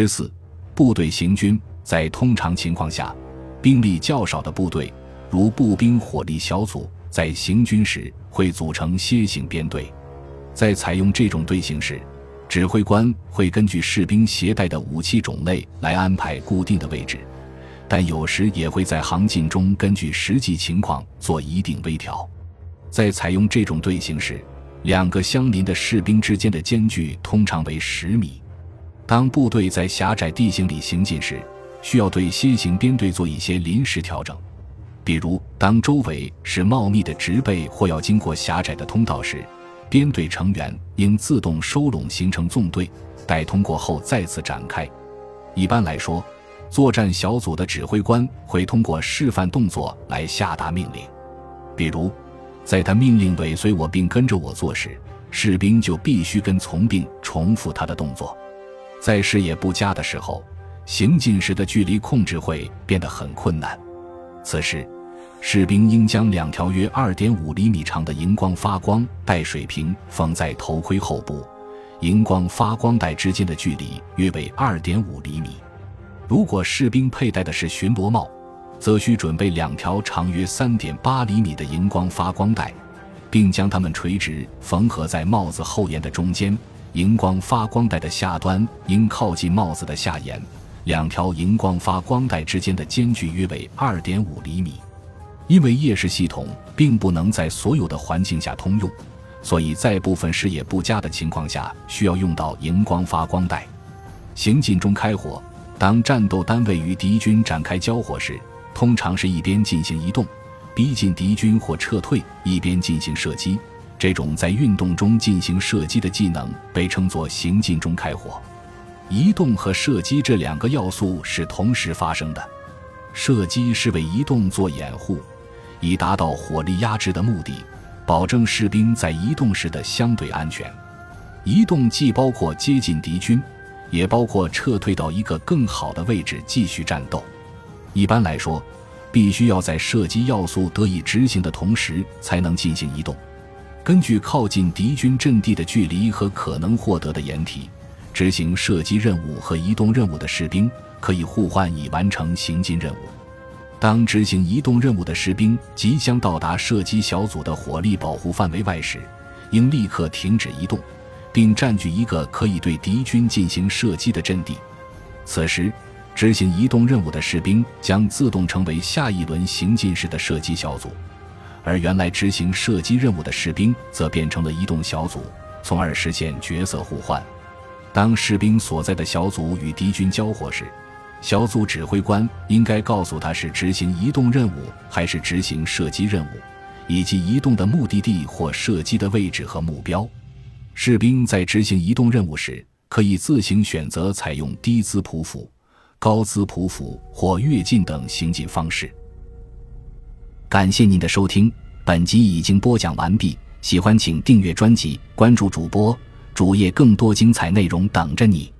十四，部队行军在通常情况下，兵力较少的部队，如步兵火力小组，在行军时会组成楔形编队。在采用这种队形时，指挥官会根据士兵携带的武器种类来安排固定的位置，但有时也会在行进中根据实际情况做一定微调。在采用这种队形时，两个相邻的士兵之间的间距通常为十米。当部队在狭窄地形里行进时，需要对楔形编队做一些临时调整。比如，当周围是茂密的植被或要经过狭窄的通道时，编队成员应自动收拢形成纵队，待通过后再次展开。一般来说，作战小组的指挥官会通过示范动作来下达命令，比如。在他命令尾随我并跟着我做时，士兵就必须跟从并重复他的动作。在视野不佳的时候，行进时的距离控制会变得很困难。此时，士兵应将两条约二点五厘米长的荧光发光带水平缝在头盔后部，荧光发光带之间的距离约为二点五厘米。如果士兵佩戴的是巡逻帽，则需准备两条长约三点八厘米的荧光发光带，并将它们垂直缝合在帽子后沿的中间。荧光发光带的下端应靠近帽子的下沿。两条荧光发光带之间的间距约为二点五厘米。因为夜视系统并不能在所有的环境下通用，所以在部分视野不佳的情况下需要用到荧光发光带。行进中开火，当战斗单位与敌军展开交火时。通常是一边进行移动，逼近敌军或撤退，一边进行射击。这种在运动中进行射击的技能被称作行进中开火。移动和射击这两个要素是同时发生的。射击是为移动做掩护，以达到火力压制的目的，保证士兵在移动时的相对安全。移动既包括接近敌军，也包括撤退到一个更好的位置继续战斗。一般来说，必须要在射击要素得以执行的同时才能进行移动。根据靠近敌军阵地的距离和可能获得的掩体，执行射击任务和移动任务的士兵可以互换以完成行进任务。当执行移动任务的士兵即将到达射击小组的火力保护范围外时，应立刻停止移动，并占据一个可以对敌军进行射击的阵地。此时。执行移动任务的士兵将自动成为下一轮行进时的射击小组，而原来执行射击任务的士兵则变成了移动小组，从而实现角色互换。当士兵所在的小组与敌军交火时，小组指挥官应该告诉他是执行移动任务还是执行射击任务，以及移动的目的地或射击的位置和目标。士兵在执行移动任务时，可以自行选择采用低姿匍匐。高姿匍匐或跃进等行进方式。感谢您的收听，本集已经播讲完毕。喜欢请订阅专辑，关注主播主页，更多精彩内容等着你。